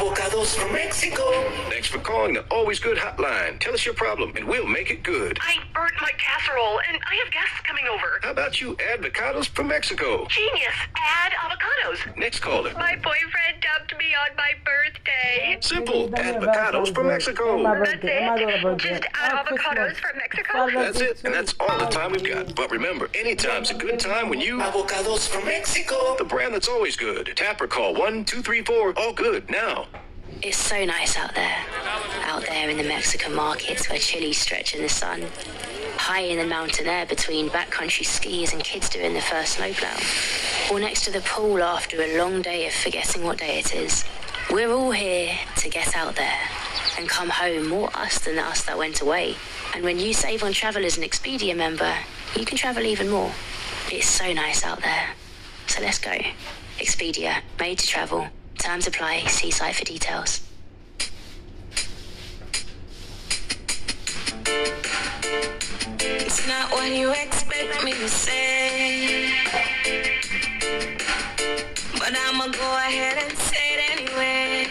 Avocados from Mexico. Thanks for calling the Always Good hotline. Tell us your problem and we'll make it good. I burnt casserole and I have guests coming over. How about you add avocados from Mexico? Genius. Add avocados. Next caller. My boyfriend dumped me on my birthday. Simple. Add avocados from Mexico. That's it. Just add avocados from Mexico. That's it. And that's all the time we've got. But remember, anytime's a good time when you... Avocados from Mexico. The brand that's always good. Tap or call 1-234. All good now. It's so nice out there. Out there in the Mexican markets where chilies stretch in the sun. High in the mountain air between backcountry skis and kids doing the first snowplow. Or next to the pool after a long day of forgetting what day it is. We're all here to get out there and come home more us than us that went away. And when you save on travel as an Expedia member, you can travel even more. It's so nice out there. So let's go. Expedia, made to travel. Terms apply. See site for details. It's not what you expect me to say. But I'ma go ahead and say it anyway.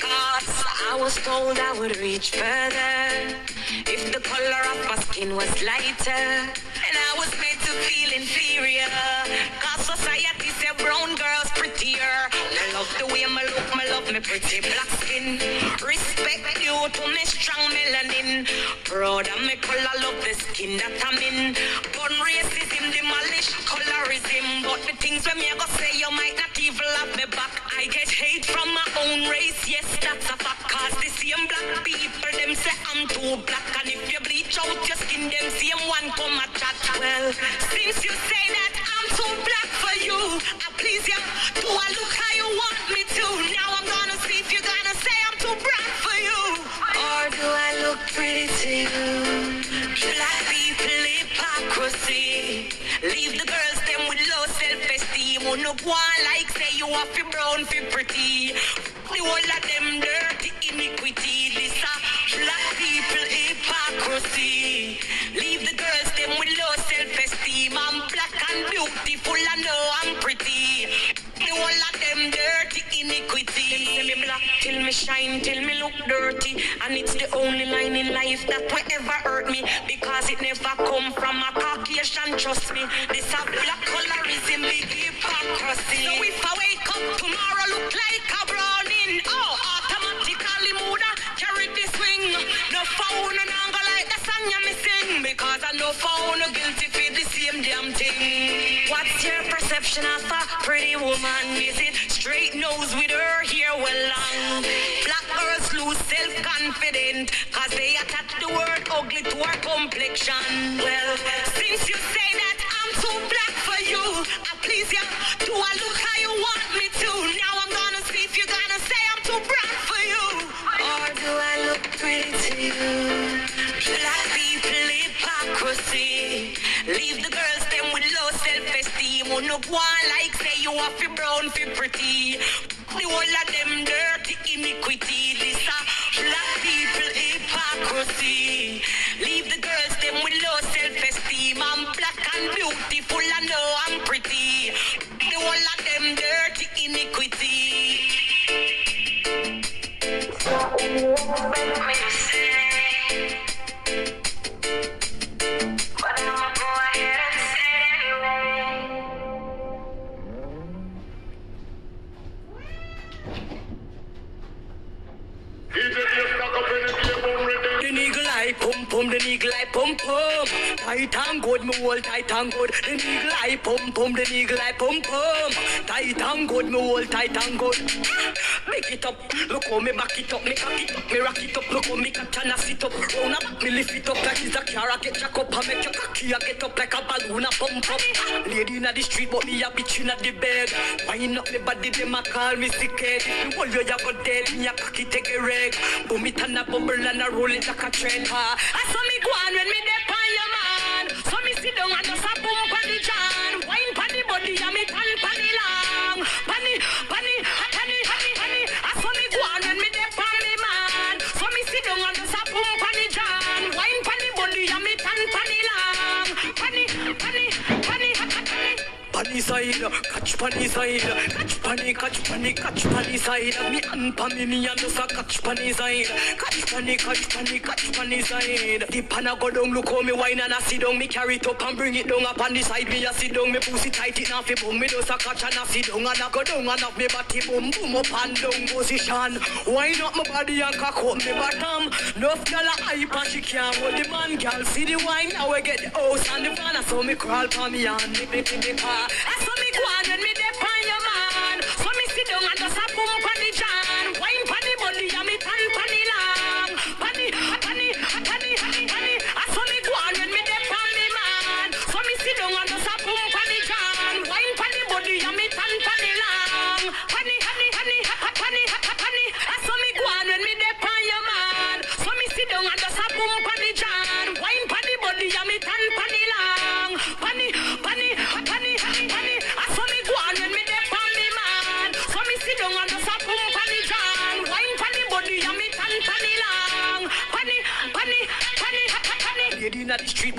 Cause I was told I would reach further if the color of my skin was lighter. And I was made to feel inferior. Cause society brown girls prettier. I love the way me look, me love me pretty black skin. Respect you to me strong melanin. Of me color, love the skin that I'm in. Gun racism, demolish colorism. But the things when me go say, you might not even love me back. I get hate from my own race, yes, that's a fact. Cause the same black people, them say I'm too black. And if you bleach out your skin, them same one come a chat. Well, since you say that no go on like say I'm too bright for you. Or do i look pretty to you? Black people pack leave the girls them with low self esteem no one like say you are fi brown fi pretty. The whole of them dirty shine, till me look dirty. And it's the only line in life that will ever hurt me. Because it never come from a Caucasian, trust me. This a black colorism, big hypocrisy. So if I wake up tomorrow look like a browning, oh, automatically mood carry the swing. No phone and angle like the song you me sing. Because I know phone guilty for the same damn thing. What's your perception of a pretty woman? Is it straight nose with her hair well long? Black girls lose self-confidence cause they attach the word ugly to her complexion. Well, since you say that I'm too black for you, I please you. Do I look how you want me to? Now I'm gonna see if you're gonna say I'm too black for you. Or do I look pretty to you? Black people hypocrisy. Leave the girls Who no go like say you are fi brown fi pretty. The whole of them dirty iniquity. This a black people hypocrisy. Leave the girls them with low self-esteem. I'm black and beautiful and know I'm pretty. The whole of them dirty iniquity. Eagle pum pum, the eagle eye pum pum. tight and good, me hold tight and good. The eagle eye pum pum, the eagle eye pum pum. Tight and good, me hold tight and good. Make it up, look how me back it up, me cock it up, me rock it up, look how me catch and I sit up. Round up, me lift it up like it's a car, I get jack up, I make your cocky, I get up like a balloon, I pump up. Lady inna the street, but me a bitch inna the bed. Wind up me body, them a call me sick head. If you hold your you go dead, me a cocky take a reg. Boom it and a bubble and a roll it like a train. Ah, I saw me go on me side, catch panny side, catch panny, catch panny, catch panny side. Me and panny me and just a catch panny side, catch panny, catch panny, catch panny side. The panna go down, look how me wine and I sit down. Me carry it up and bring it down up on the side. Me a sit down, me pussy tight it off, boom. Me just a catch and I sit down and I go down and have me body boom boom up and down position. Wine up my body and cock up me bottom. Enough gyal a hype and she can't hold the man. Gyal see the wine now we get the house and the van. So me crawl for me and me me me car. I saw me go on me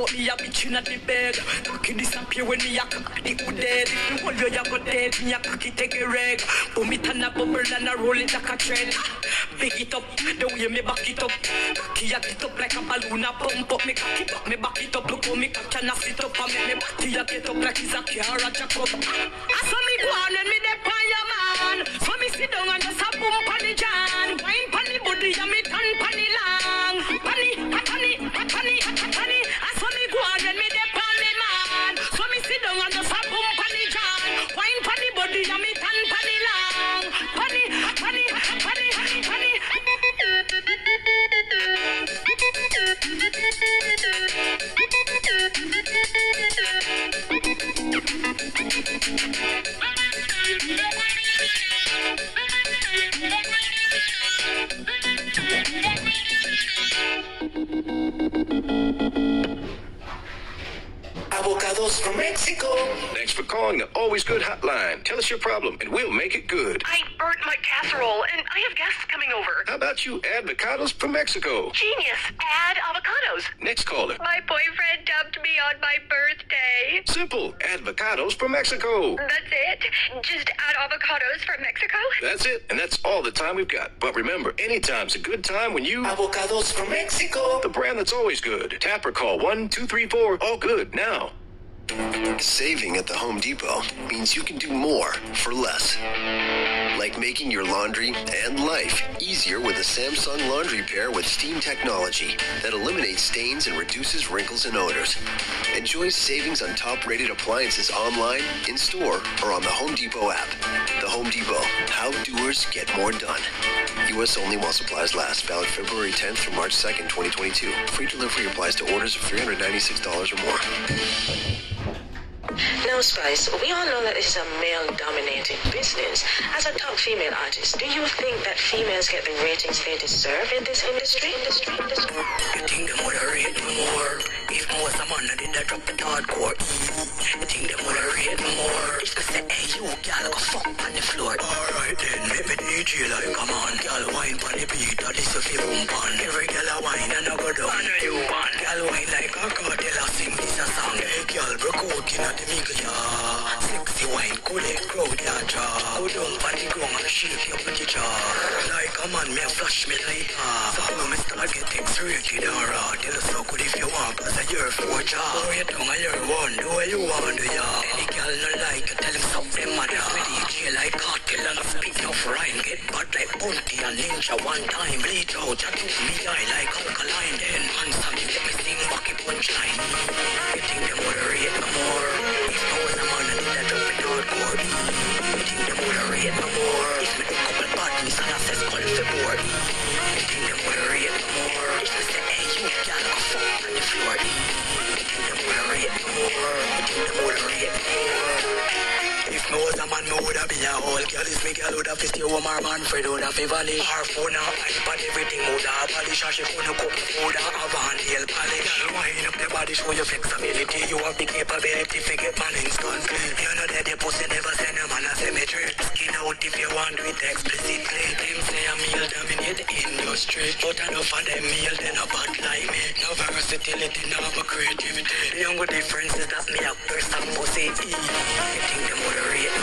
but me a bitch inna the bed. Cocky disappear when me a cock the good dead. You hold your you go dead, me a cocky take a reg. Boom it and a bubble and a roll it like a trend. Big it up, the way me back it up. Cocky a get up like a balloon, a pump up. Me cock it up, me back it up. Look how me catch and a sit up and make me body a get up like it's a car a jack up. I saw me go on when me dey on your man. So me sit down and just a boom pon the jan. Wine pon the body and me tan pon Always Good Hotline. Tell us your problem, and we'll make it good. I burnt my casserole, and I have guests coming over. How about you avocados from Mexico? Genius. Add avocados. Next caller. My boyfriend dumped me on my birthday. Simple. Avocados from Mexico. That's it? Just add avocados from Mexico? That's it, and that's all the time we've got. But remember, anytime's a good time when you. Avocados from Mexico. The brand that's always good. Tap or call 1 234 All good now. Saving at the Home Depot means you can do more for less. Like making your laundry and life easier with a Samsung laundry pair with steam technology that eliminates stains and reduces wrinkles and odors. Enjoy savings on top rated appliances online, in store, or on the Home Depot app. The Home Depot, how doers get more done. U.S. only while supplies last. Valid February 10th through March 2nd, 2022. Free delivery applies to orders of $396 or more. Now, Spice, we all know that this is a male-dominated business. As a top female artist, do you think that females get the ratings they deserve in this industry? Industry, industry. You think them would rate me more if most of man did that drop the hardcore You think them would rate me more if they say, hey, you gal, go fuck on the floor. Alright then, let me DJ like, come on, gal, wine on the beat, that is if you boom on. Every gal a wine and I go down. I know you want, gal, wine like a Kartel, I sing this a song. Hey, gal, broke out in the middle. Sexy wine, cool it, crowd, draw. Go down on the ground and shake your pretty jaw. Like a man, me flash me later. So how me start getting freaky, now, raw. Tell us how good if you want, cause I hear for a job. Or you and you're one, do what you want, do ya. Any girl no like, you tell him something, mother. With DJ like Kartel and I speak no rhyme, get bad like Bounty and ninja one time. Bleach out, chat to me eye like alkaline. Then answer me, let me sing wacky punchline. You think them moderate no more? If I was a man, I did that up in court. You think them moderate no more? If was a woulda be a whole girl. If me girl woulda fi stay home, her man friend woulda fi vanish. Her phone, her iPad, everything woulda abolish. And she couldn't cook food, her have a nail polish. Girl, wind up the body, show your flexibility. You have the capability to get man instantly. You know that the pussy never send a man a cemetery. Skin out if you want it explicitly. Them say a meal dominate industry, but enough of them meal then a bad like me. No versatility, no creativity. The only difference is that me a person pussy. You think them moderate no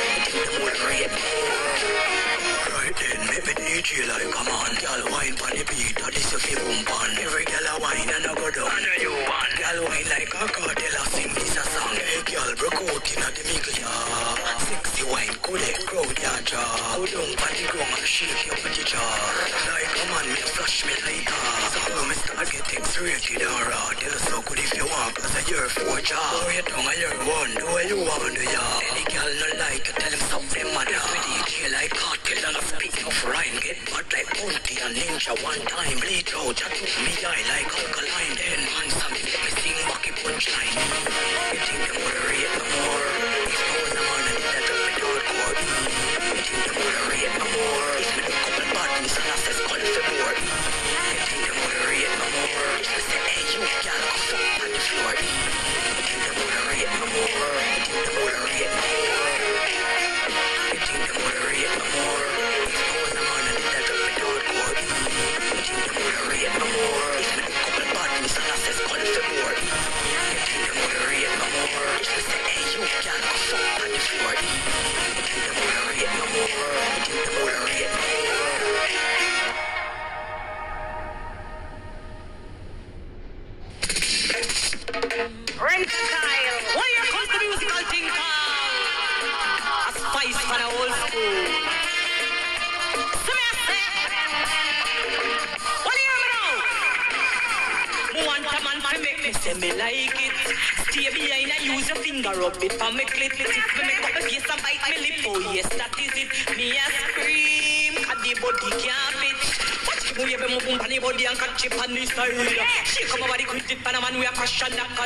make me like come on. Gal wine pon the beat, that is if you boom. Every gal a wine and a go down. I know you want. Gal wine like a Kartel a sing this a song. Hey gal, broke out inna the middle ya. Sexy wine, cool it, crowd ya jaw. Go down pon the ground and shake your body jaw. Like come on, me flash me lighter. So how me start getting rated and raw. Tell us so good if you want, cause I your four jaw. Or you tongue and your one, do what you want to ya. Any gal no like, you tell him something mother. One time. Bleach out, chat to me eye like alkaline. Then me, let me sing wacky punchline. You think them moderate no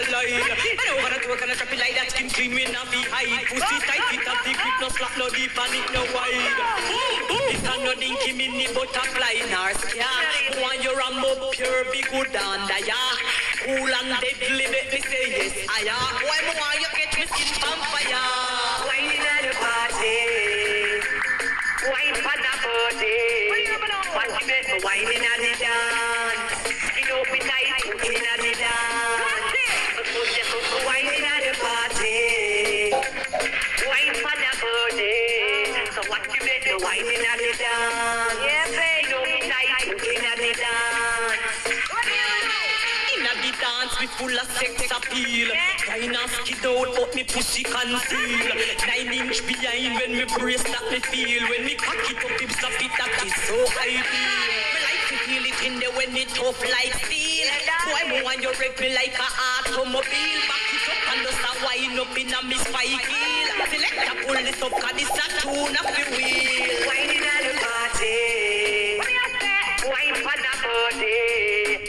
crash and a collide. And over the twerk and a it like that, skin clean, we not be. Pussy tight, it up the grip, no slack, no deep and it no wide. This a no dinky mini butterfly nor scare. Pussy conceal. Nine inch behind when me brace that me feel. When me cock it up, it stop it, that is so ideal. Me like to feel it in the when it tough like steel. Boy, me want you wreck me like a automobile. Back it up and just a wind up in a me spike heel. Select a pull this up, cause this a tune of the wheel. Wine in the party. Wine for the party.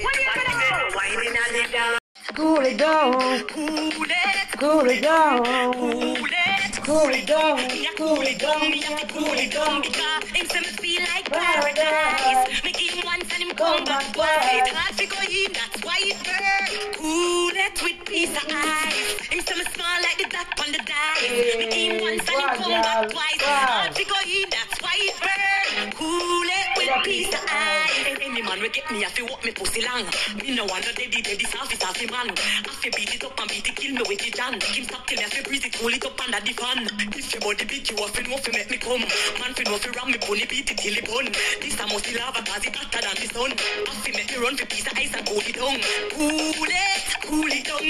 What you gonna? Wine in the dance. Cool it down. Cool it. Cool it down. Cool it. Cool it down. Me a cool it down, me a cool it down because him say me feel like paradise. Give him once and him come back twice. Hard to go in, that's why it burn. Cool it with piece of ice. Him say me small like the dot on the dice. Give him once and him come back twice. Hard to go in, that's why it burn. Cool with piece of ice. Any man we get me, I feel walk me pussy long. Me no want no daddy, daddy, soft, soft man. I feel beat it up and beat it, kill me with it down. Him stop till me, I feel breathe it, cool it up under the fan. If your body big, you have to know make me come. Man fi know fi ram me bunny, beat it till it bun. This time must lava, cause it hotter than the sun. I feel make me run for piece of ice and cool it down. Cool it, cool it down.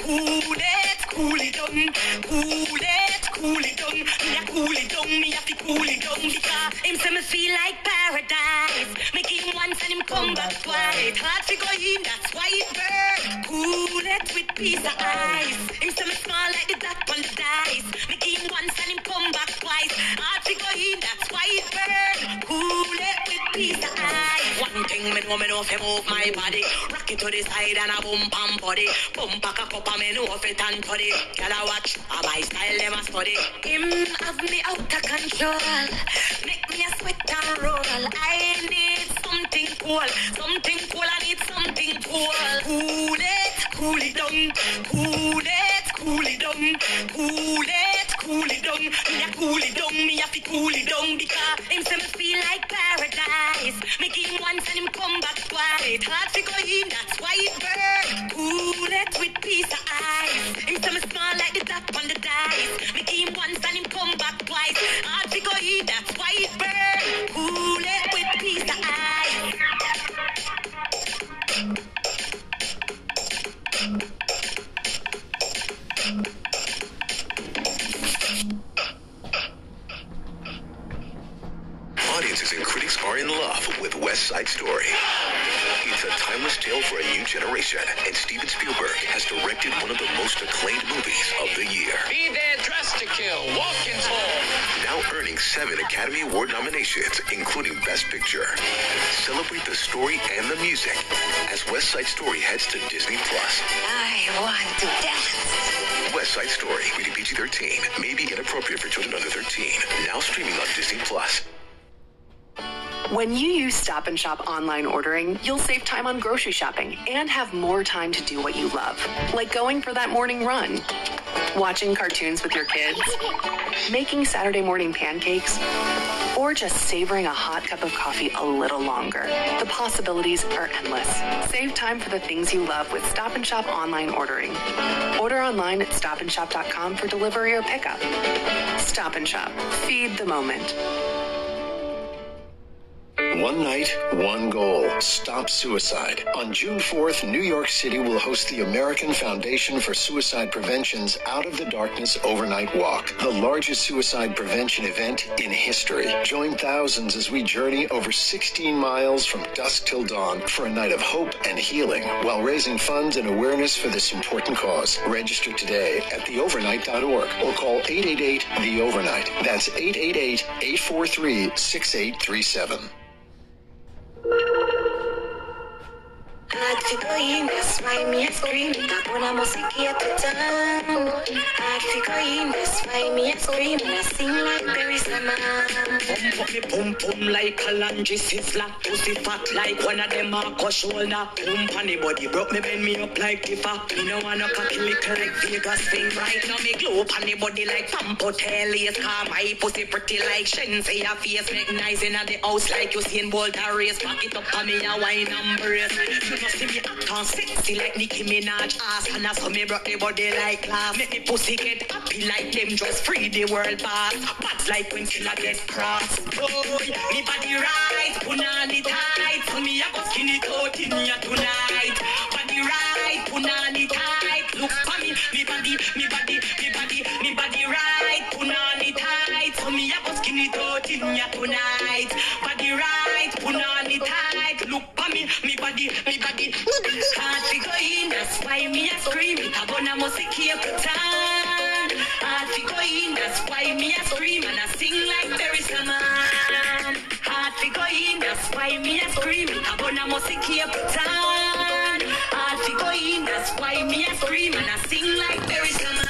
Cool it, cool it down. Cool it, cool it down. Me a cool it down, me a fi cool it down because him say me feel like paradise. Give him once and him come back twice. Hard to go in, that's why it. Cool it with piece of ice. Him me small like the dot on the dice. Make him once and him come back twice. Hard to go in, that's why it burn. Cool it with piece of ice. One thing me know me know fi move my body. Rock it to the side and a boom pam body. Bump back a cup and me know fi tan the. Girl I watch, a my style them a study. Him have me out of control. Make me a sweat and roll. I need something cool, something cool. I need something cool. Cool it, cool it down. Cool it, cool it down. Cool it, cool it down. Me a cool it down. Me a fi cool it down because him say me feel like paradise. Give him once and him come back twice. Hard to go in, that's why it burn. Cool it with piece of ice. Him say me small like the dot on the dice. Give him once and him come back twice. Hard to go in, that's why it burn. Has directed one of the most acclaimed movies of the year. Be there dressed to kill, walking tall. Now earning seven Academy Award nominations, including Best Picture. Celebrate the story and the music as West Side Story heads to Disney Plus. I want to dance. West Side Story, rated PG-13, may be inappropriate for children under 13. Now streaming on Disney Plus. When you use Stop and Shop online ordering, you'll save time on grocery shopping and have more time to do what you love, like going for that morning run, watching cartoons with your kids, making Saturday morning pancakes, or just savoring a hot cup of coffee a little longer. The possibilities are endless. Save time for the things you love with Stop and Shop online ordering. Order online at stopandshop.com for delivery or pickup. Stop and Shop. Feed the moment. One night, one goal. Stop suicide. On June 4th, New York City will host the American Foundation for Suicide Prevention's Out of the Darkness Overnight Walk, the largest suicide prevention event in history. Join thousands as we journey over 16 miles from dusk till dawn for a night of hope and healing while raising funds and awareness for this important cause. Register today at theovernight.org or call 888 The Overnight. That's 888 843 6837. Thank you. Scream. I must get the time. Hard to go in, that's why me a scream. I sing like Barry. Pump up me pum pum like a lunge sizzler. Pussy fat like one of them Marco shoulder. On the body broke me bend me up like Tifa. Me no wanna cocky lick like Vegas thing. Right now me glow the body like Pump Hotel. Yes, car my pussy pretty like Shen. Say your face make nice in the house like you seen a race. Pack it up on me a wine and brace. You see me act sexy like Nicki Minaj ass. And I saw me broke the body like glass. Make me pussy get happy like them just free the world boss. Bad like when I get cross. Oh, me body right, it tight. So me I go skinny out in here tonight. Body right, it tight. Look for me, me body, me body, me body, me body right, it tight. So me I go skinny out in here tonight. Body right, it tight. Look for me, me body, me why me a scream. It a gonna must keep it on. Hard in, that's why me a scream and I sing like Barry Summer. Hard to go that's why me a scream. It a gonna must keep it on. Hard in, that's why me a scream and I sing like Barry Summer.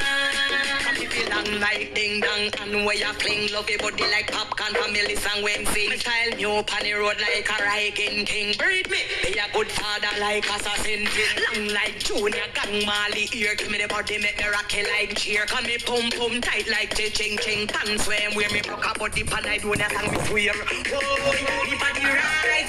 Long like ding dong and where you fling love your body like popcorn for Millis and when sing. Style new the road like a Rigan king. Breed me be a good father like assassin long like junior gang Mali ear. Give me the body make me rock it like cheer. Come me pum pum tight like the ching ching. Pants when wear me broke a body pan I do that song me swear. Oh me body right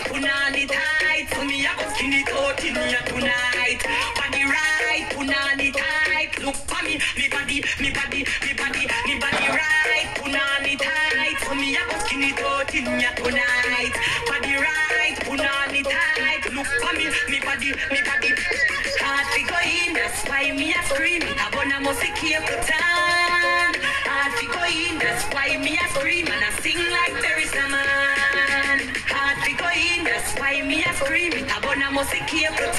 it tight. So me I go skin it in tonight. Body right, punani tight. Look for me, me body, me body, me body, me body right, punani tight. So me I go skin it out in ya tonight. Body right, punani tight. Look for me, me body, me body. Hard to go that's why me I scream. I wanna music here for time. Hard to go that's why me I scream and I sing like there is a go in, that's why me I scream. I wanna music here for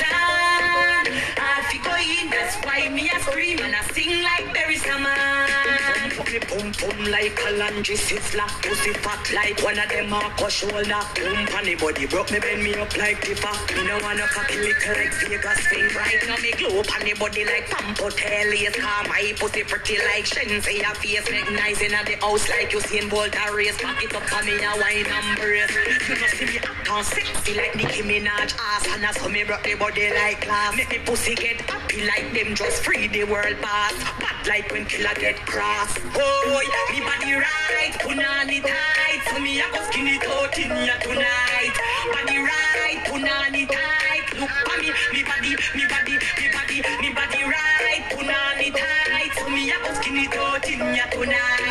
in, that's why me I scream and I sing like a man. Me boom boom like a laundry sizzler, pussy fat like one of them Marco shoulder. Boom funny body broke me bend me up like tipper. Me no wanna cocky little like Vegas thing right now. Me glow on body like Pampo Tellies. Car my pussy pretty like Shense. Your face make nice in the house like you seen Bolt a race. Pack it up on me a wine and brace. See me act on sexy like Nicki Minaj ass. And that's how me broke the body like glass. Make me pussy get happy like them just free the world pass. Bad like when killer get cross. Boy, me body right, punani tight. So me a go skin it out in ya tonight. Body right, punani tight. Look for me, me body, me body, me body, me body right, punani tight. So me a go skin it out in ya tonight.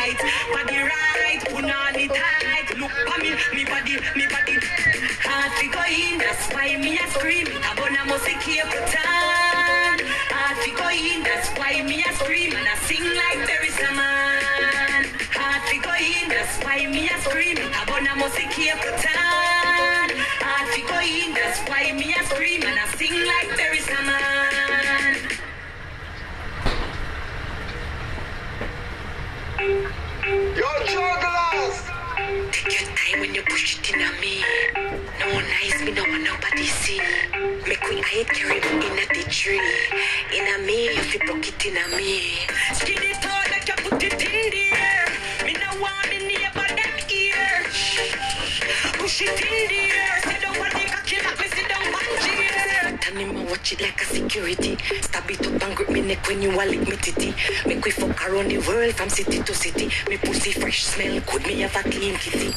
Me a scream. Music here for time. Hard to go in, that's why me a scream and I sing like there is a man. Hard to go in, that's why me a scream. Music here for time. Hard to go in, that's why me a scream and I sing like there is a man. Yo, jugglers! Take your time when you push it in on me. Nice, me no want nobody see. Make we hide carry in a the tree. In a me, if you broke it in a me. Skin it like you put it in the air. Me no want me neighbor them ear. Push it in the watch it like a security. Stab it up and grip me neck when you a lick me titty. Make we fuck around the world from city to city. Me pussy fresh smell good, me have a clean kitty.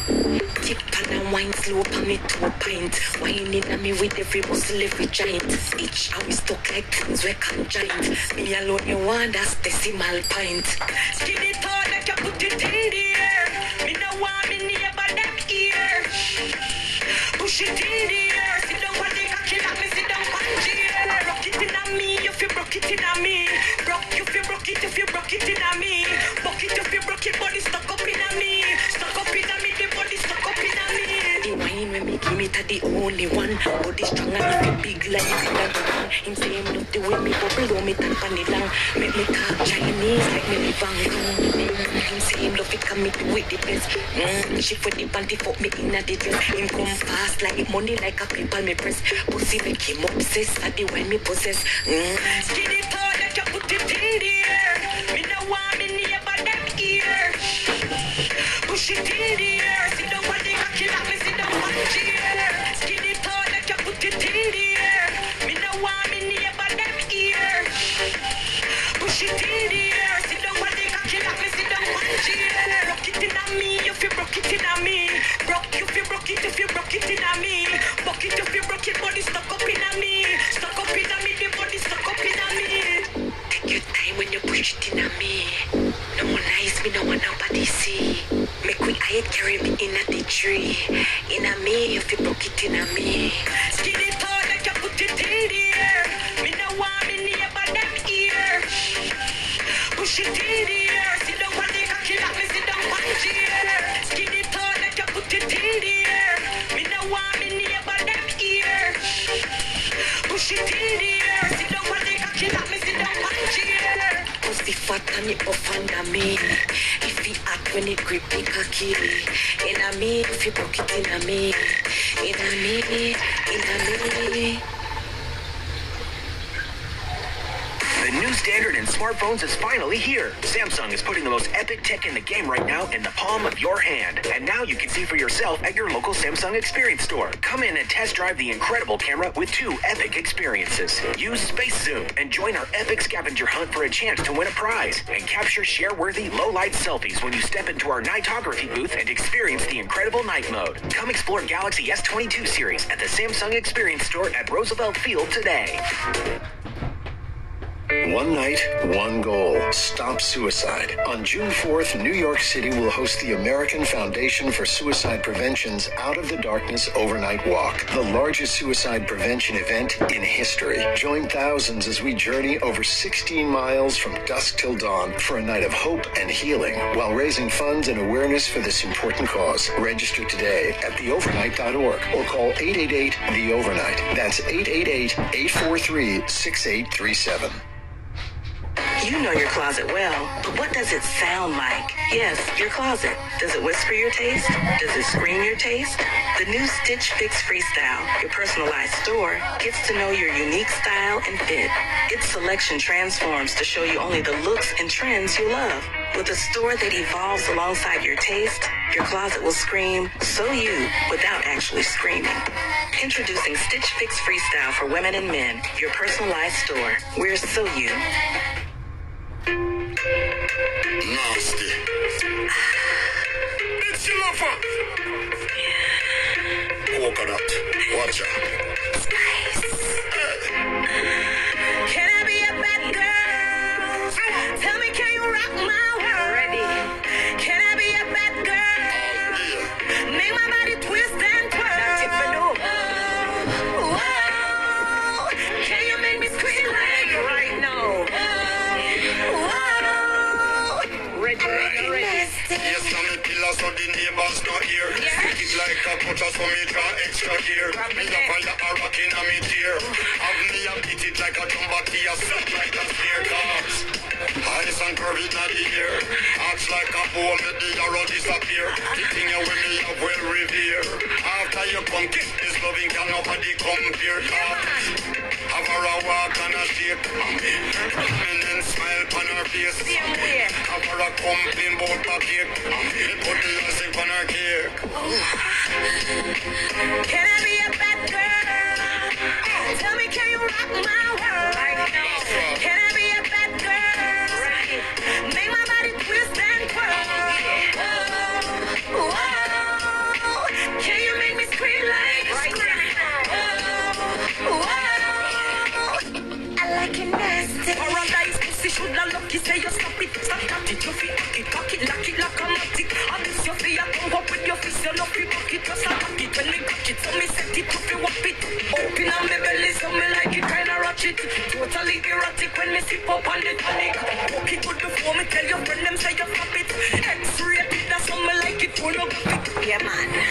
Tip pan and wine slow on me two pint. Wine in me with every muscle, every joint. Each we stuck like twins, we conjoined. Me alone you want that's decimal point. Skin it out like you put it in the air. Me no want me neighbor them ear. Push it in the it in a me. Broke if you broke it if you broke it in a me. Only one. Body strong and if it big like it a gun. Him say him the way me bubble on me tap on it long. Make me talk Chinese like me Hong Kong. Mm, Him say him love it come me do it the best. Mm, she put the panty fuck me in a the dress. Him come fast like money like a people me press. Pussy make him obsessed at the way me possess. Mm. Skin it out you put it in the air. Me no want me neighbor them ear. Push it in the air. It in a me. It if you broke it body stuck up in a me. Stuck up in a me the body stuck up in a me. Take your time when you push it in a me. No one nice, me no want nobody see. Make we hide carry me in a the tree. In a me, if you broke it in a me. Hot when it grip it cocky. In a me, if you broke it in a me. In a me, in a me. The new standard in smartphones is finally here. Samsung is putting the most epic tech in the game right now in the palm of your hand. And now you can see for yourself at your local Samsung Experience store. Come in and test drive the incredible camera with two epic experiences. Use Space Zoom and join our epic scavenger hunt for a chance to win a prize and capture share-worthy low-light selfies when you step into our nightography booth and experience the incredible night mode. Come explore Galaxy S22 series at the Samsung Experience store at Roosevelt Field today. One night, one goal. Stop suicide. On June 4th, New York City will host the American Foundation for Suicide Prevention's Out of the Darkness Overnight Walk, the largest suicide prevention event in history. Join thousands as we journey over 16 miles from dusk till dawn for a night of hope and healing while raising funds and awareness for this important cause. Register today at theovernight.org or call 888 The Overnight. That's 888 843 6837. You know your closet well, but what does it sound like? Yes, your closet. Does it whisper your taste? Does it scream your taste? The new Stitch Fix Freestyle, your personalized store, gets to know your unique style and fit. Its selection transforms to show you only the looks and trends you love. With a store that evolves alongside your taste, your closet will scream, so you, without actually screaming. Introducing Stitch Fix Freestyle for women and men, your personalized store. We're so you. Nasty. It's your lover. Coconut. Watch out. It like a butcher, so me draw extra gear. Me a fire a rock in a me tear. Have me a beat it like a drum back here, set like a spear cars. Eyes and not the ear. Arch like a bow, make the arrow disappear. The thing you with me have well revere. After you come kiss this loving, can nobody compare. Cause have her a walk and a shake. And then smile on her face. Have her a complain about the cake. Put the lipstick on her cake. Can I be a bad girl? Tell me, can you rock my world? Can I be not say you stop it. Stop that it, you feel cock it, cock it, lock it like a matic. I miss your I come up with your fist, you love it, cock it, just cock it. When me cock it, so me set it to feel whop it. Open on me belly, so me like it kinda ratchet. Totally erratic when me sip up on the tonic. Cook it good before me tell your friend them say you flop it. X-rated, that's how me like it, pornographic. Yeah, man.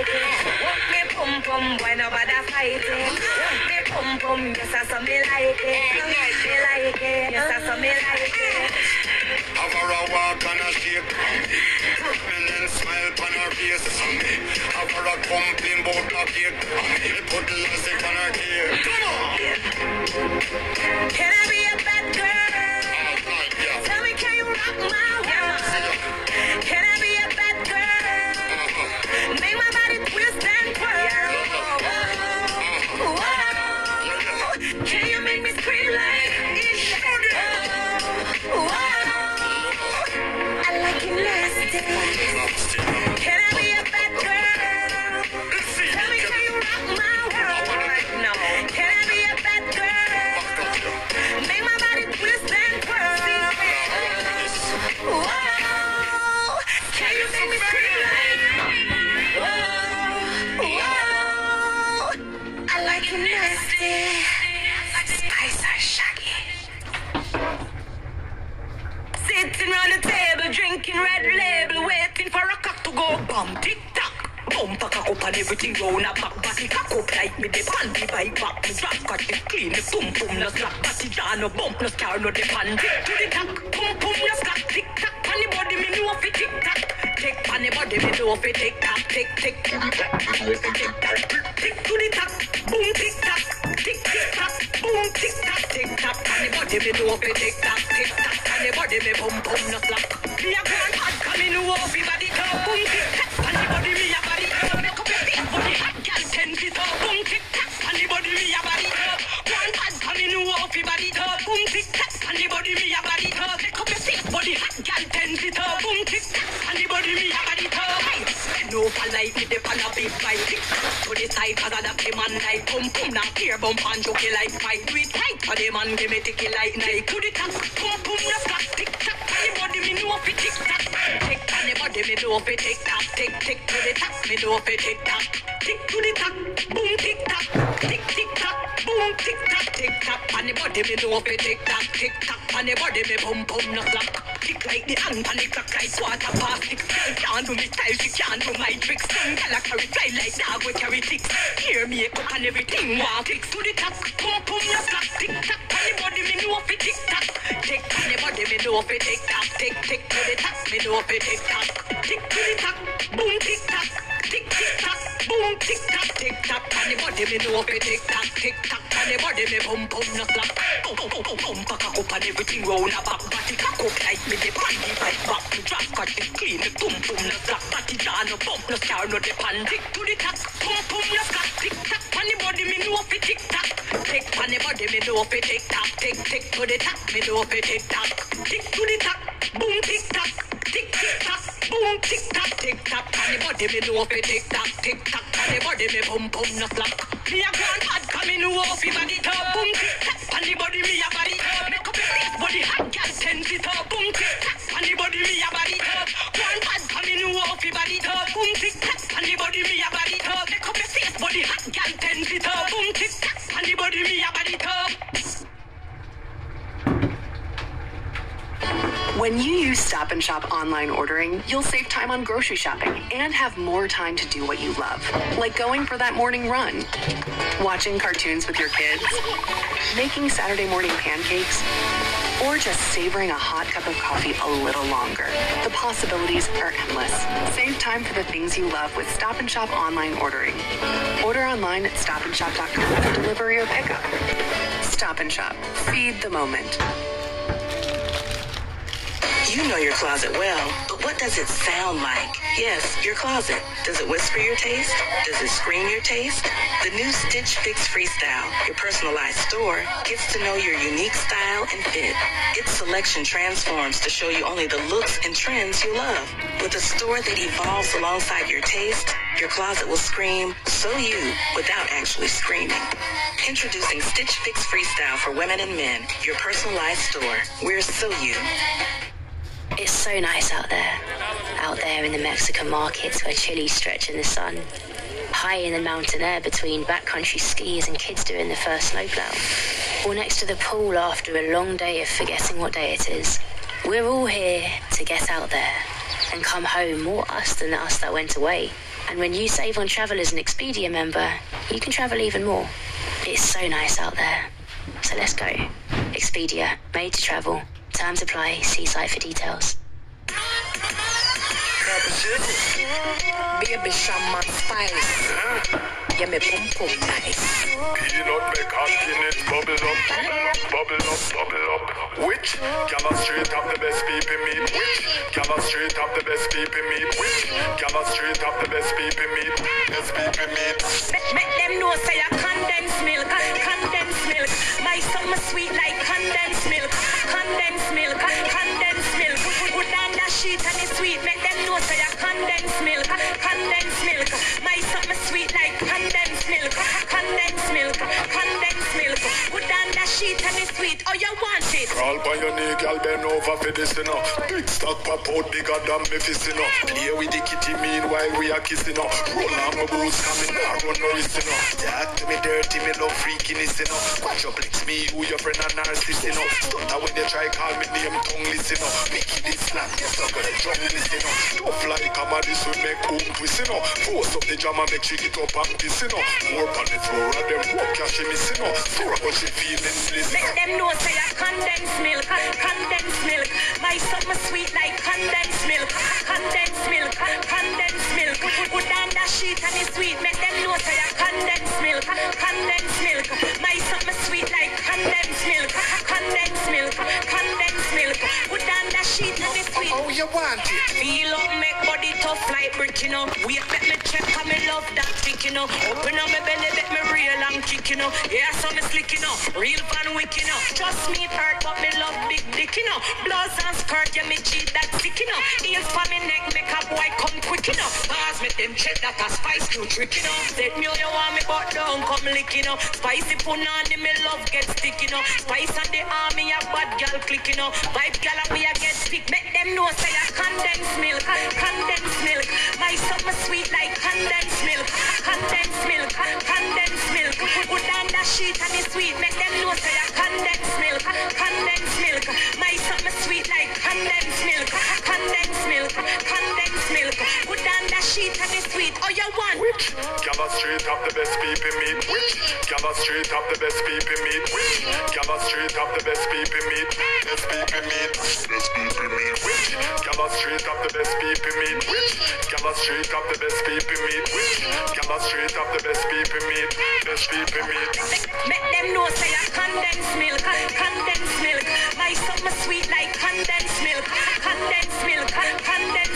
Me me fight me pum, yes I me like it. Me like it, yes I me like it. Have smile on her face. Have a. Me put lipstick on her. Come on. Can I be round a back Body cock up like me the pan the back Me drop cut it clean the pum pum no slack Body jar no bump no scar no the pan. Tick to the tack pum pum no slack Tick tock on the body me know fi tick tock Tick on the body me know fi tick tock Tick tick to the tack Tick tick to the tack Boom tick tock Tick tick tock Boom tick tock Tick tock on the body me know fi tick tock Tick tock on the body me pum pum no slack the side the man like Pum pum. Now here bump and joke like fight Do it tight for the man give me ticky like night To the top pum pum? No stop Tick tock. On the body me know fi tick tock. Tick on the body me know fi tick tock. Tick tick to the top me know fi tick tock. Tick to the top boom tick tock. Tick tick tock boom tick tock. Tick tock on the body me know fi tick tock. Tick tock on the body me pum pum. No Tick like the hand on the clock past six Girl can't do me style she can't do my tricks. Girl a carry fly like dog we carry ticks Hair makeup and everything walk. Ticks to the top Pum pum no stop Tick tock on the body me know fi tick tock. Tick on the body me know fi tick tock. Tick tick to the top me know fi tick tock. Tick to the top boom tick tock. Tick tick tock boom tick tock. Tick tock on the body me know fi tick tock. Tick tock the body me pum pum no stop Pum pum pum pum pum Back up and everything round a back Body cock up like me the pan the pipe back. Me drop cut it clean the pum pum no slap. Body jar no bump no scar no the pan Tick to the top pum pum no slap. Tick tock on the body me know fi tick tock. Tick on the body me know fi tick tock. Tick tick to the top me know fi tick tock. Tick to the top the body me know fi tick tock Tick tock. On the body me pum pum no slap Me a grand hard come in know fi body top. Boom tick on the body me a body top. Make up your face body hot girl ten feet up. Boom tick on the body me a body top. Grand hard come in know fi body top. Boom tick on the body me a body top. Make up your face body hot girl ten feet up. Boom tick on the body me a body top When you use Stop and Shop online ordering, you'll save time on grocery shopping and have more time to do what you love, like going for that morning run, watching cartoons with your kids, making Saturday morning pancakes, or just savoring a hot cup of coffee a little longer. The possibilities are endless. Save time for the things you love with Stop and Shop online ordering. Order online at stopandshop.com for delivery or pickup. Stop and Shop. Feed the moment. You know your closet well, but what does it sound like? Yes, your closet. Does it whisper your taste? Does it scream your taste? The new Stitch Fix Freestyle, your personalized store, gets to know your unique style and fit. Its selection transforms to show you only the looks and trends you love. With a store that evolves alongside your taste, your closet will scream, so you, without actually screaming. Introducing Stitch Fix Freestyle for women and men, your personalized store. We're so you. It's so nice out there. Out there in the Mexican markets where chilies stretch in the sun. High in the mountain air between backcountry skiers and kids doing the first snowplow. Or next to the pool after a long day of forgetting what day it is. We're all here to get out there and come home more us than us that went away. And when you save on travel as an Expedia member, you can travel even more. It's so nice out there. So let's go. Expedia, made to travel. Terms apply. See site for details. Baby shaman spice. Yeah, me pum pum nice. Peanut make happiness bubble up, bubble up, bubble up. Which gala straight up the best people meet? Which gala straight up the best people meet? Which gala straight up the best people meet? Best people meet. Make, make them know say a condensed milk, condensed milk. My summer sweet like condensed milk, condensed milk, condensed milk. Put, down that sheet and it's sweet. Make them know say a condensed milk, condensed milk. My summer sweet like condensed milk, condensed milk, condensed milk. Sheet and it's sweet. Oh, you want it? Crawl by your knee, girl, bend over for this, you know. Big stock pop out bigger than me fist, you know. Play with the kitty meanwhile we are kissing, you know. Roll on my boots coming, now run no risk, you know. Talk to me dirty, me love freakiness, you know. Watch your flex me, who your friend and narcissist, you know. Stutter when you try call me name, tongue listen, you know. Mickey this slap, yes, I'm gonna drum listen, you know. Tough like I'm a this will make boom twist, you know. Force up the drama, make she get up and piss, you know. Work on the floor, and them walk, yeah, she miss, you know. Throw up what she feeling, Make them know say I condensed milk, condensed milk. My summer sweet like condensed milk, condensed milk, condensed milk. Put down that sheet and it's sweet. Make them know say I condensed milk, condensed you want it? Feel up, make body tough like brick, you know. Wait, let me check, how me love that thick, you know. Open up my belly, let me real and kick, you know. Yeah, so me slick, you know. Real fan wick, you know. Trust me, hurt, but me love big dick, you know. Blouse and skirt, yeah, me cheat that sick, you know. Heels for me neck, make a boy come quick, you know. Bars, make them check that a spice new trick, you know. Set me, you want me, but don't come lick, you know. Spicy punani, me love get stick, you know. Spice on the army, a bad gal click, you know. Vibe gal, we a get pick. Make them know, say condensed milk, condensed milk. My summer sweet like condensed milk, condensed milk, condensed milk. Put down that sheet and it's sweet. Make them know, say I condensed milk, condensed milk. My summer sweet like condensed milk, condensed milk, condensed milk. Put down that sheet and it's sweet. Oh, you want? Which? Gala straight up the best people meet. Which? Gala straight up the best people meet. Which? Gala straight up the best people meet. Best people meet. Best people meet. Which? Gala straight up the best people meet. Which? Gala straight up the best people meet. Which? Gala straight up the best people meet. Best people meet. Make them know say I condensed milk, condensed milk. My summer sweet like condensed milk, condensed milk, condensed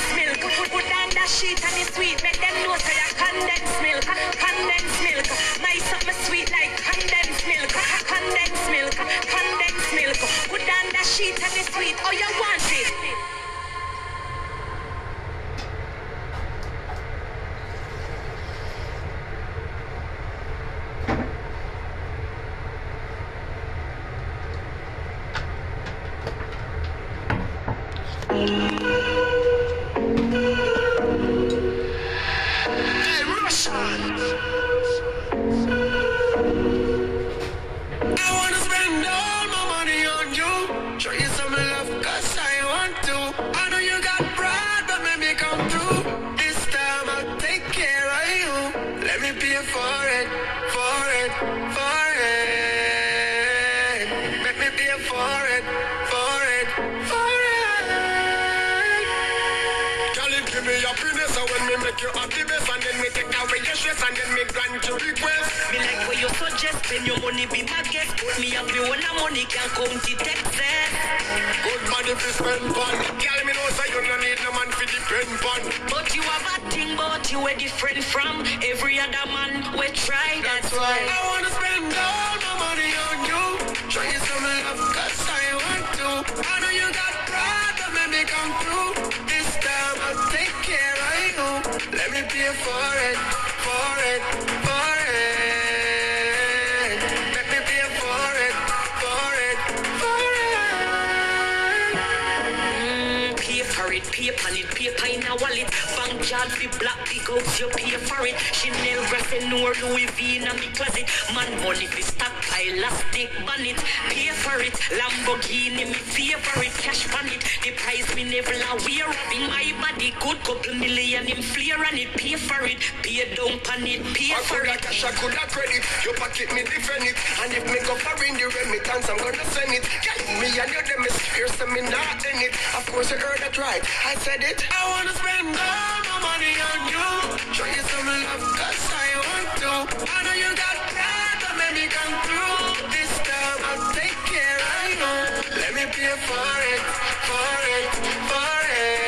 sheet and it's sweet. Make them know say I condensed milk, condensed milk. My summer sweet like condensed milk, condensed milk, condensed milk. Put down that sheet and it's sweet. Oh, you want it? You pay for it. Chanel Graffe nor Louis V in me closet. Man money fi stockpile, elastic bonnet. Pay for it, Lamborghini me favorite. Cash on it, the price me never of. In my body, good couple million him flare on it. Pay for it, pay down on it, pay I for coulda it. cash, I coulda credit. Your pocket me defend it. And if me go foreign, the remittance, I'm gonna send it. Girl, me and you, them is fierce, and me not in it. Of course, you heard that right. I said it. I wanna spend all my money on you. Show you some love, cause I want to. I know you got pride, but let me come through. This time I'll take care of you. Let me pay for it, for it, for it.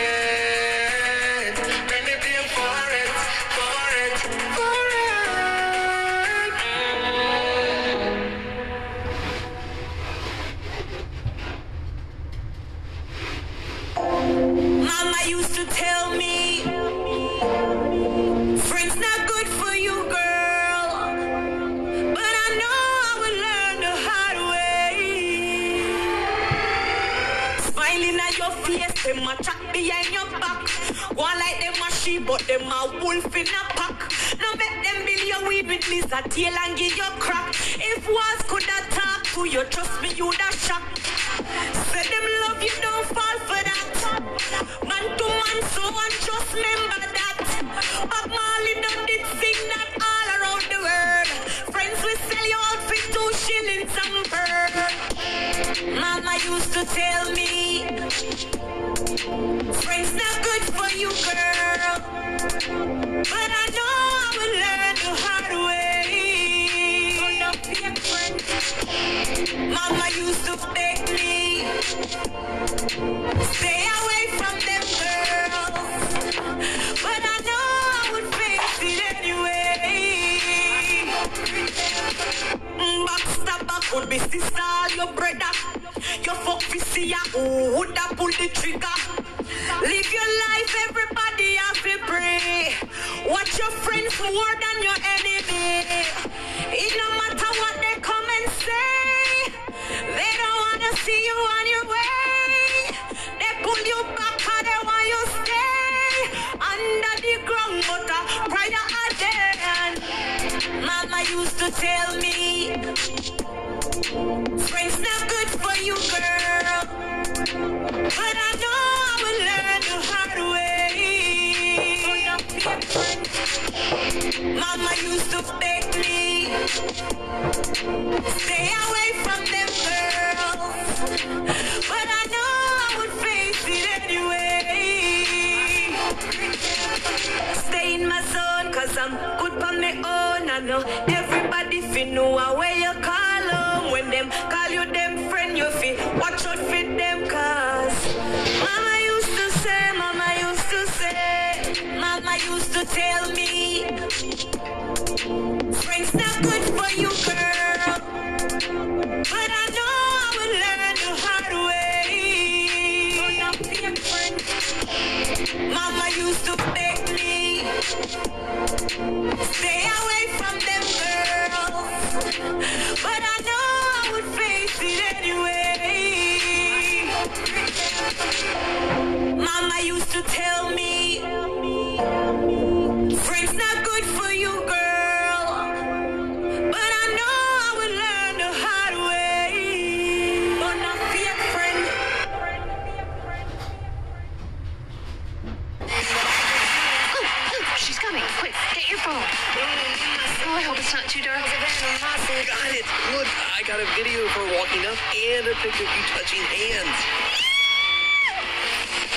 Picture of you touching hands.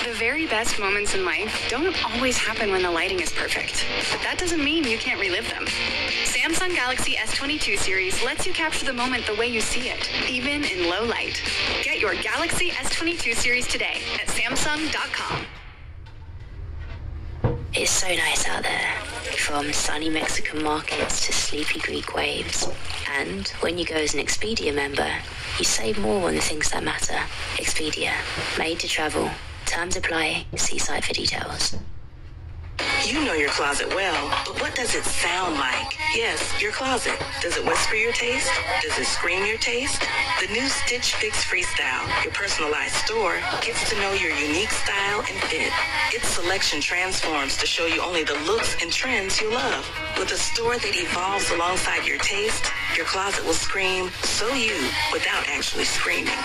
The very best moments in life don't always happen when the lighting is perfect. But that doesn't mean you can't relive them. Samsung Galaxy S22 series lets you capture the moment the way you see it, even in low light. Get your Galaxy S22 series today at Samsung.com. It's so nice out there, from sunny Mexican markets to sleepy Greek waves. And when you go as an Expedia member, you save more on the things that matter. Expedia, made to travel. Terms apply. See site for details. You know your closet well, but what does it sound like? Yes, your closet. Does it whisper your taste? Does it scream your taste? The new Stitch Fix Freestyle, your personalized store, gets to know your unique style and fit. Its selection transforms to show you only the looks and trends you love. With a store that evolves alongside your taste, your closet will scream, so you, without actually screaming.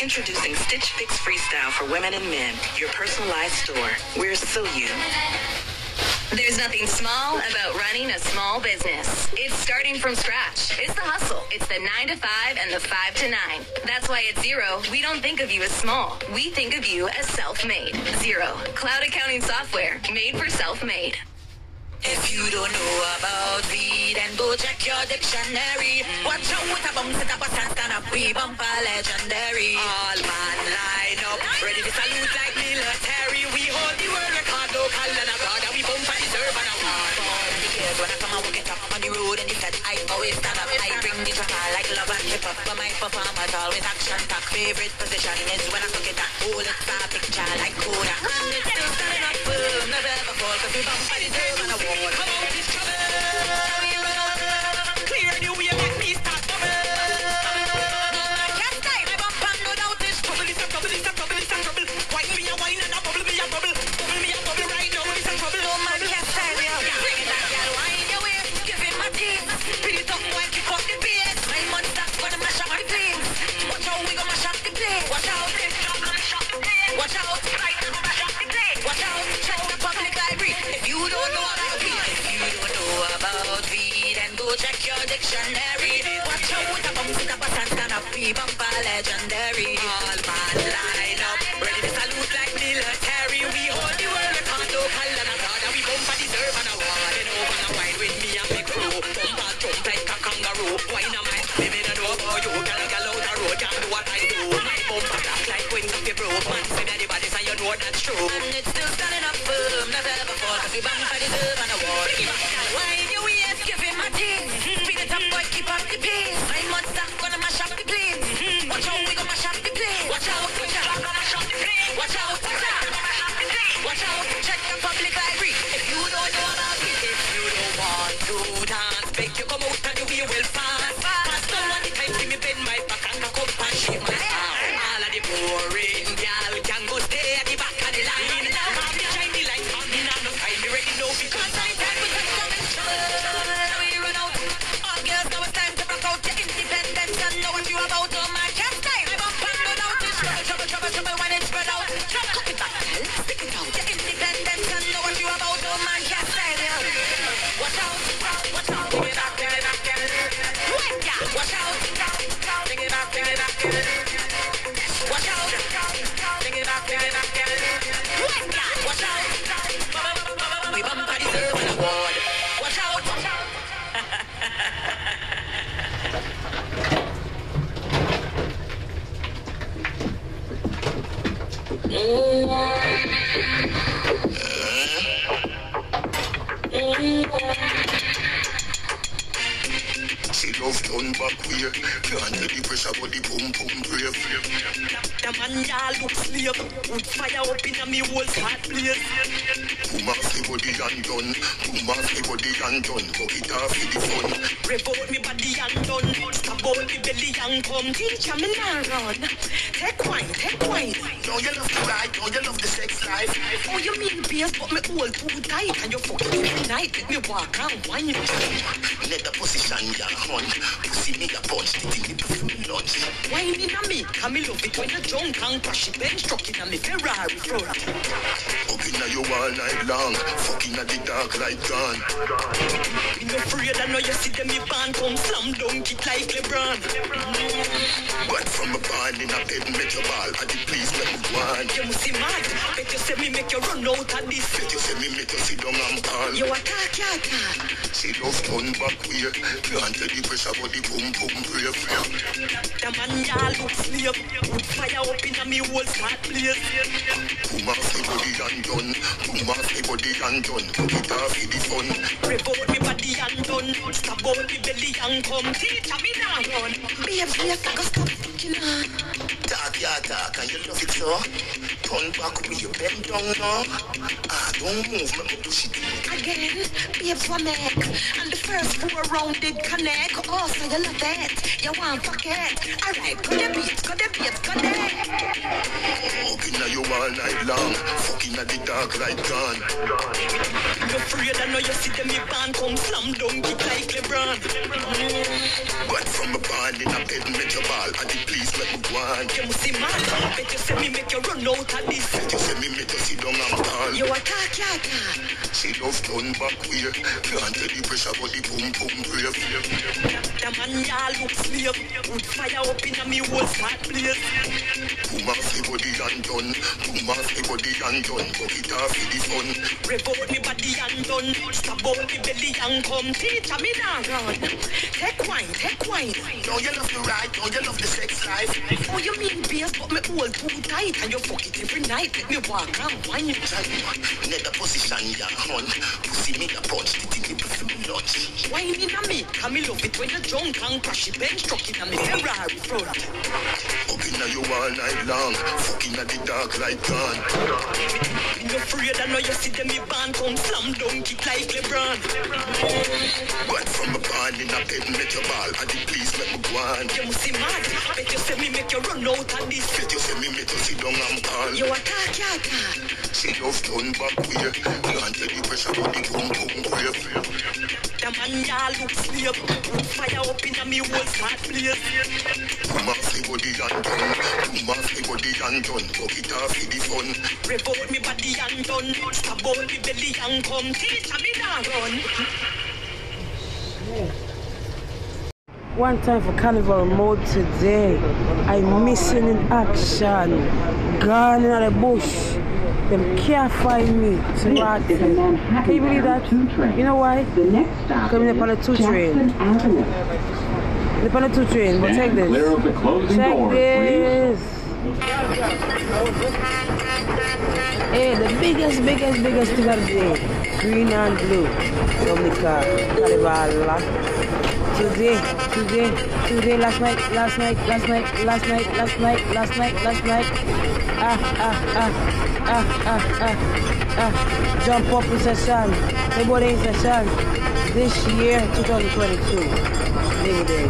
Introducing Stitch Fix Freestyle for women and men, your personalized store. We're so you. There's nothing small about running a small business. It's starting from scratch. It's the hustle. It's the 9 to 5 and the 5 to 9. That's why at Xero, we don't think of you as small. We think of you as self-made. Xero, cloud accounting software made for self-made. If you don't know about V, then go check your dictionary. Watch out with a bum, set up a stand, stand up, we bumper legendary. All man line up, ready to salute like military. We hold the world record, and abroad, and we Because when I come, I will get up on the road and instead I always stand up. I bring the trauma like love and hip hop, but my performance always action pack. Favorite position is when I cook it that whole star picture like Kodak. And it's still standing up never ever fall, cause we bumper deserve an award. Come out this. Me whole start blaze. Boom off the body and done. Boom off the body and done. Buck it off for the fun. Rev out me body and done. Stab out me belly and come. Teacher me now run. Take wine, take wine. Now you love the ride. Now you love the sex life. Oh, you mean beers, but me hold too tight. And you fucking every night. Let me walk and wine. Let the position ya hun. Pussy me a punch. The thing you do me lunch. Wine in a me. Love it when you drunk and crash it. Bench truck in a me Ferrari front. Up in you all night long. Fucking at the dark light gone. Me no afraid, I know you see them, me band come slam dunk it like LeBron. But from a band in a bed, make your ball. I did please let me go on. You must see mad, say me make you run out of this. Bet you say me make you sit down and call. You attack, you attack. She love turn back way. Can't tell the pressure but the pum pum brave. The man ya look slave. Wood fire up in a me whole start blaze. Boom off the body and done. Boom off the body and done. Buck it off for the fun. Rev out me body and done. Stab out me belly and come. Teacher me now run. Babes, we have to go stop fucking on. Talk ya talk and you love it so. Turn back with you bend down now. Ah, don't move, me push it. Again, babes we make. And the first four round did connect. Oh, so you love that. You want fuck it. Alright, put the beat, cut the beat, connect. Fucking at you all night long. Fucking at the dark light gone. You afraid, I know you see them, me band come slam dunk it like LeBron. But from a band in a bed, make your ball. I did please let me go on. You must see mad, bet you say me make you run out of this. Bet you say me make you sit down and call. You you attack. She love turn back way. Can't tell the pressure but the pum pum brave. The man ya look slave. Wood fire up in a me whole start blaze. Boom off the body and done. Boom off the body and done. Buck it off for the fun. Rev out me body and done. Stab out me belly and come. Teacher me now run. Take wine, take wine. Now you love the ride. Now you love the sex life. Oh, you mean beers, but me hold too tight. And you fuck it every night. Let me walk and wine. Let the position ya hun. Pussy me a punch. The thing you do for me lunch. Wine in a me. Come me love it when you drunk and crash. Bench truck in a me Ferrari front. Up in you all night long. Fucking at the dark light gone. You afraid, I know you see them, me band come slam dunk it like LeBron. But from a band in a make your ball. I did please let me go on. You must see mad, bet you say me make you run out of this. Bet you say me make you sit down and call. You attack, you attack. Back. Can't take the pressure drum grave. The man y'all look fire up in a me place. Body and done. Body and done. Fuck it off the fun. Me body and done. Stab out me belly and come. Me now run. One time for carnival mode today. I'm missing in action. Gone in the bush. Them can't find me. It's rats. Can you believe that? You know why? Coming up on a two train. The on a two train, but check this. Check this. Hey, the biggest, biggest, biggest thing of the day. Green and blue. From the car. Carnival. Today, today, today, last night, last night, last night, last night, last night, last night, last night. Ah, ah, ah ah, ah, ah, ah. Jump up in session. Everybody in session. This year, 2022. Labor Day.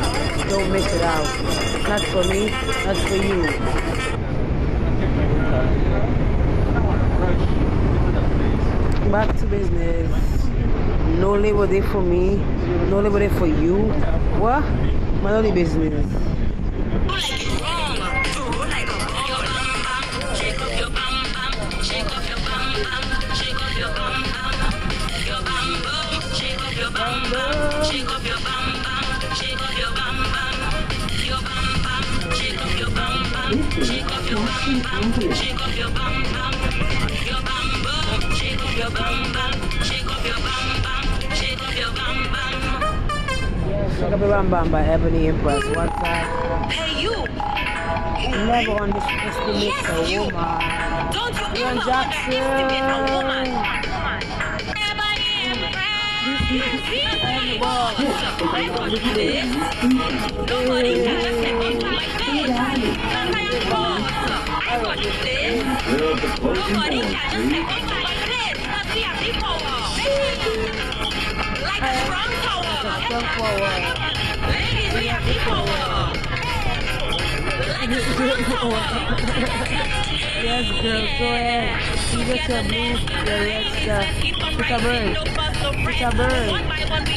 Don't miss it out. Not for me, not for you. Back to business. No labor day for me. No labor day for you. What? My only business. Huckabee Ram Bam by Ebony Empress. What's up? Hey, you! Never underestimate yes, a you. woman. Don't you Ron ever underestimate a woman. Nobody can say like this. Nobody can say like this. Not the people go forward. We have to yes, girl, go ahead. You just move the rest. It's a bird. It's a bird.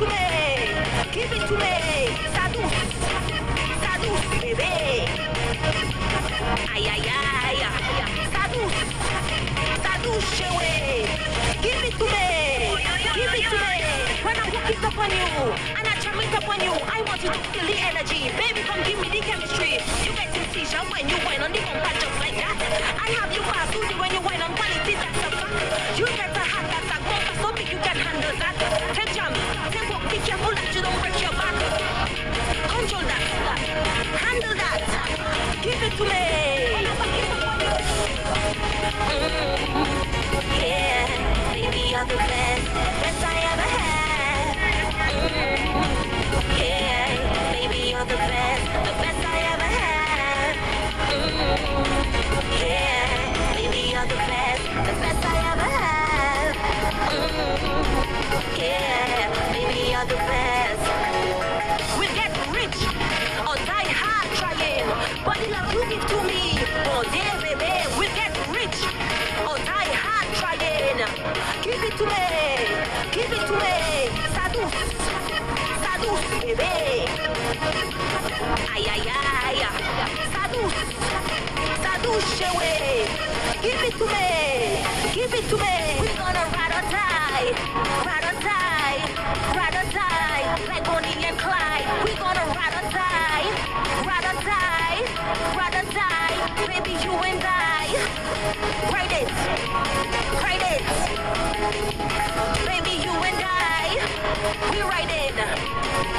to me. Give it to me. Sadu. Sadu, bebé. Ay, ay, ay. Sadu. Sadu, chewe. Give it to me. Give it to me. When I'm hooked up on you and I jam it up on you, I want you to feel the energy. Baby, come give me the chemistry. You get sensation when you wine on the bumper just like that. I have you fast, when you wine on quality, that's a fact. You get you don't break your back. Control that, handle that. Give it to me. Mm, yeah, baby, you're the best, The best I ever had. Mm, yeah, baby, you're the best, the best I ever had. Mm, yeah, baby, you're the best, the best I ever had. Yeah, baby, you're the best. Ay, ay, ay. Sadus, sadus, shewe. Give it to me, give it to me. We're gonna ride or die, ride or die, ride or die. Like Bonnie and Clyde. We're gonna ride or die, ride or die, ride or die. Baby, you and I. Write it, write it. Baby, you and I. We riding, we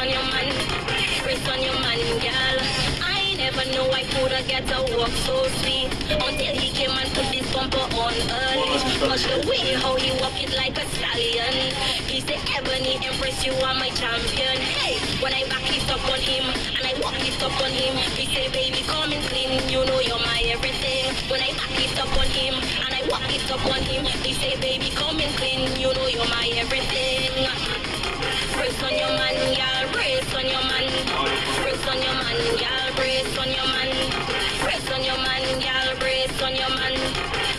on your man. Brace on your man, gal. I never know I coulda get a walk so sweet until he came and put this bumper on early. Watch the way how he walk it like a stallion. he's the Ebony Empress, you are my champion. Hey, when I back it up on him and I walk it up on him, he say, baby, come and clean. You know you're my everything. When I back it up on him and I walk it up on him, he say, baby, come and clean. You know you're my everything. Brace on your man, y'all. Brace on your man. Brace on your man, y'all. Brace on your man. Brace on your man, y'all. Brace on your man.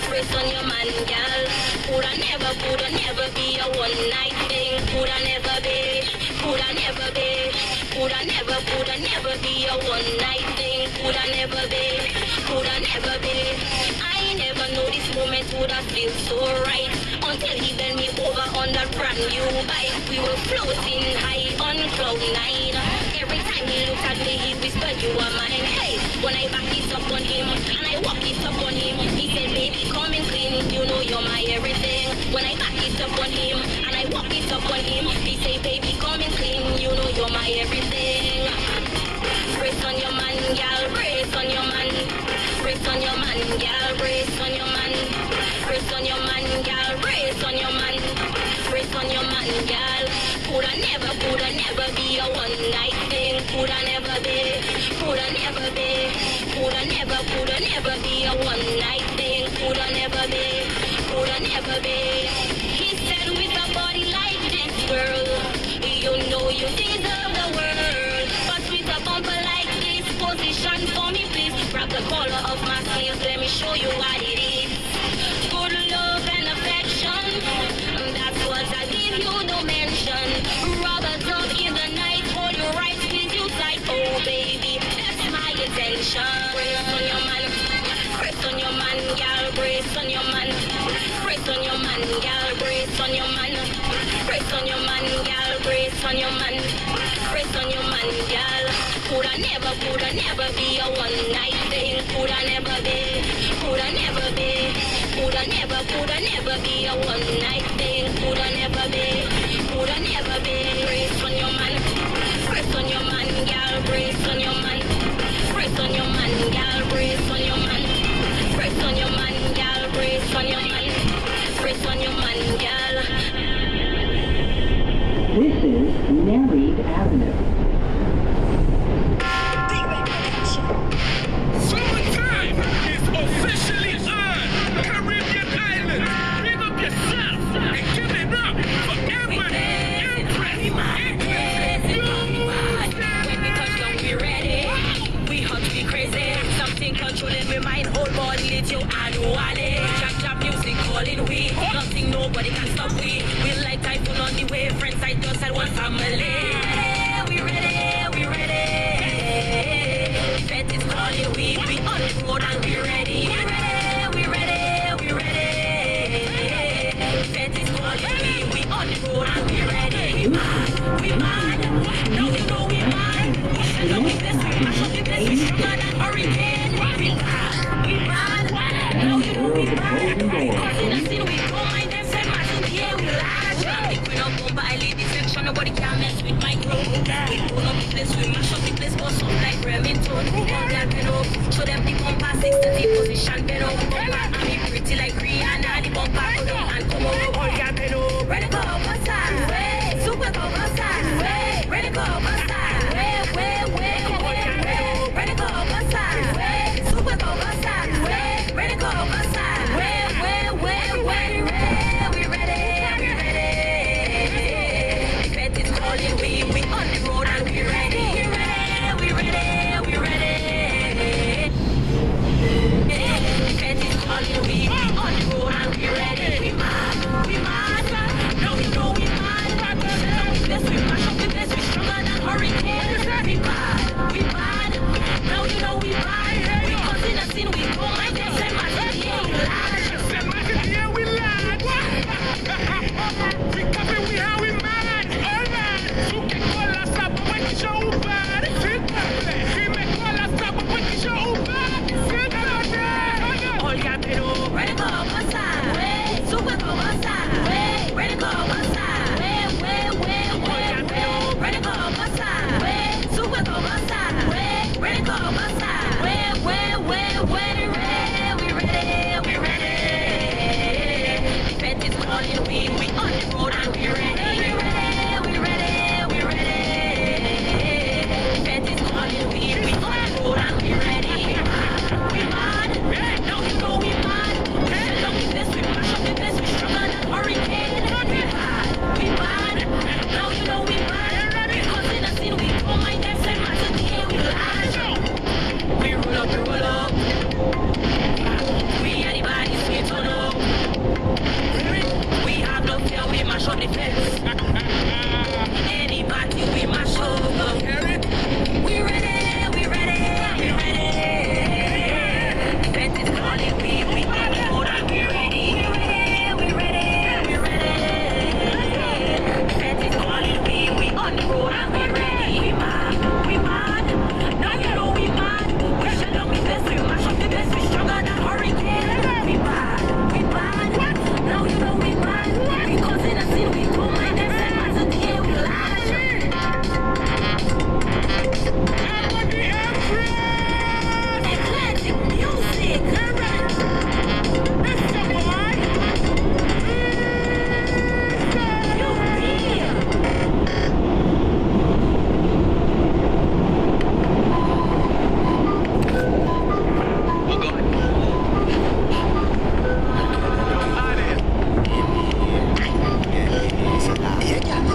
Brace on your man, y'all. Coulda never, coulda never be a one night thing. Coulda never be. Coulda never be. Coulda never, coulda never be a one night thing. Coulda never be. Coulda never be. I never know this moment would have feel so right he bent me over on that brand new bike. We were floating high on cloud nine. Every time he looked at me, he whispered, "You are mine." Hey, when I back it up on him and I walk it up on him, he said, "Baby, come and clean. You know you're my everything." When I back it up on him and I walk it up on him, he say, "Baby, come and clean. You know you're my everything." Brace on your man, gal. Brace on your man, gal. Brace on your man. Brace on your man, gal. Brace on your man. Brace on your man, gal. Coulda never, coulda never be a one night thing. Coulda never be. Coulda never be. Coulda never, coulda never be a one night thing. Coulda never be. Coulda never be. The collar of my sleeves, let me show you what it is. Good love and affection, that's what I give you, no mention. Robert up in the night, hold you right, squeeze you tight, oh baby, that's my attention. Brace on your man, brace on your man, gal, brace on your man, brace on your man, gal, brace on your man, brace on your man, gal, brace on your man, brace on your man, gal. Coulda never, coulda never be a one night thing. Coulda never be, coulda never be, coulda never, coulda never be a one night thing. Coulda never be, coulda never be. Brace on your man, brace on your man, gal, brace on your man, brace on your man, gal, brace on your man, brace on your man, gal, brace on your man, brace on your man, gal. This is Married Avenue. Nothing, nobody can stop we. We like the way. We ready, we ready. Fete is calling, we we on the road and we ready. We ready, we ready, we ready. Fete is calling, we we on the road and we ready. We mad, we mad. Now you know we mad. We shall up the we we stronger than hurricane. Lead detection, nobody can mess with my crew. We burn up the place, we mash up the place, bust up like Remington. Show them the compass, 6 to the position, been up, bumper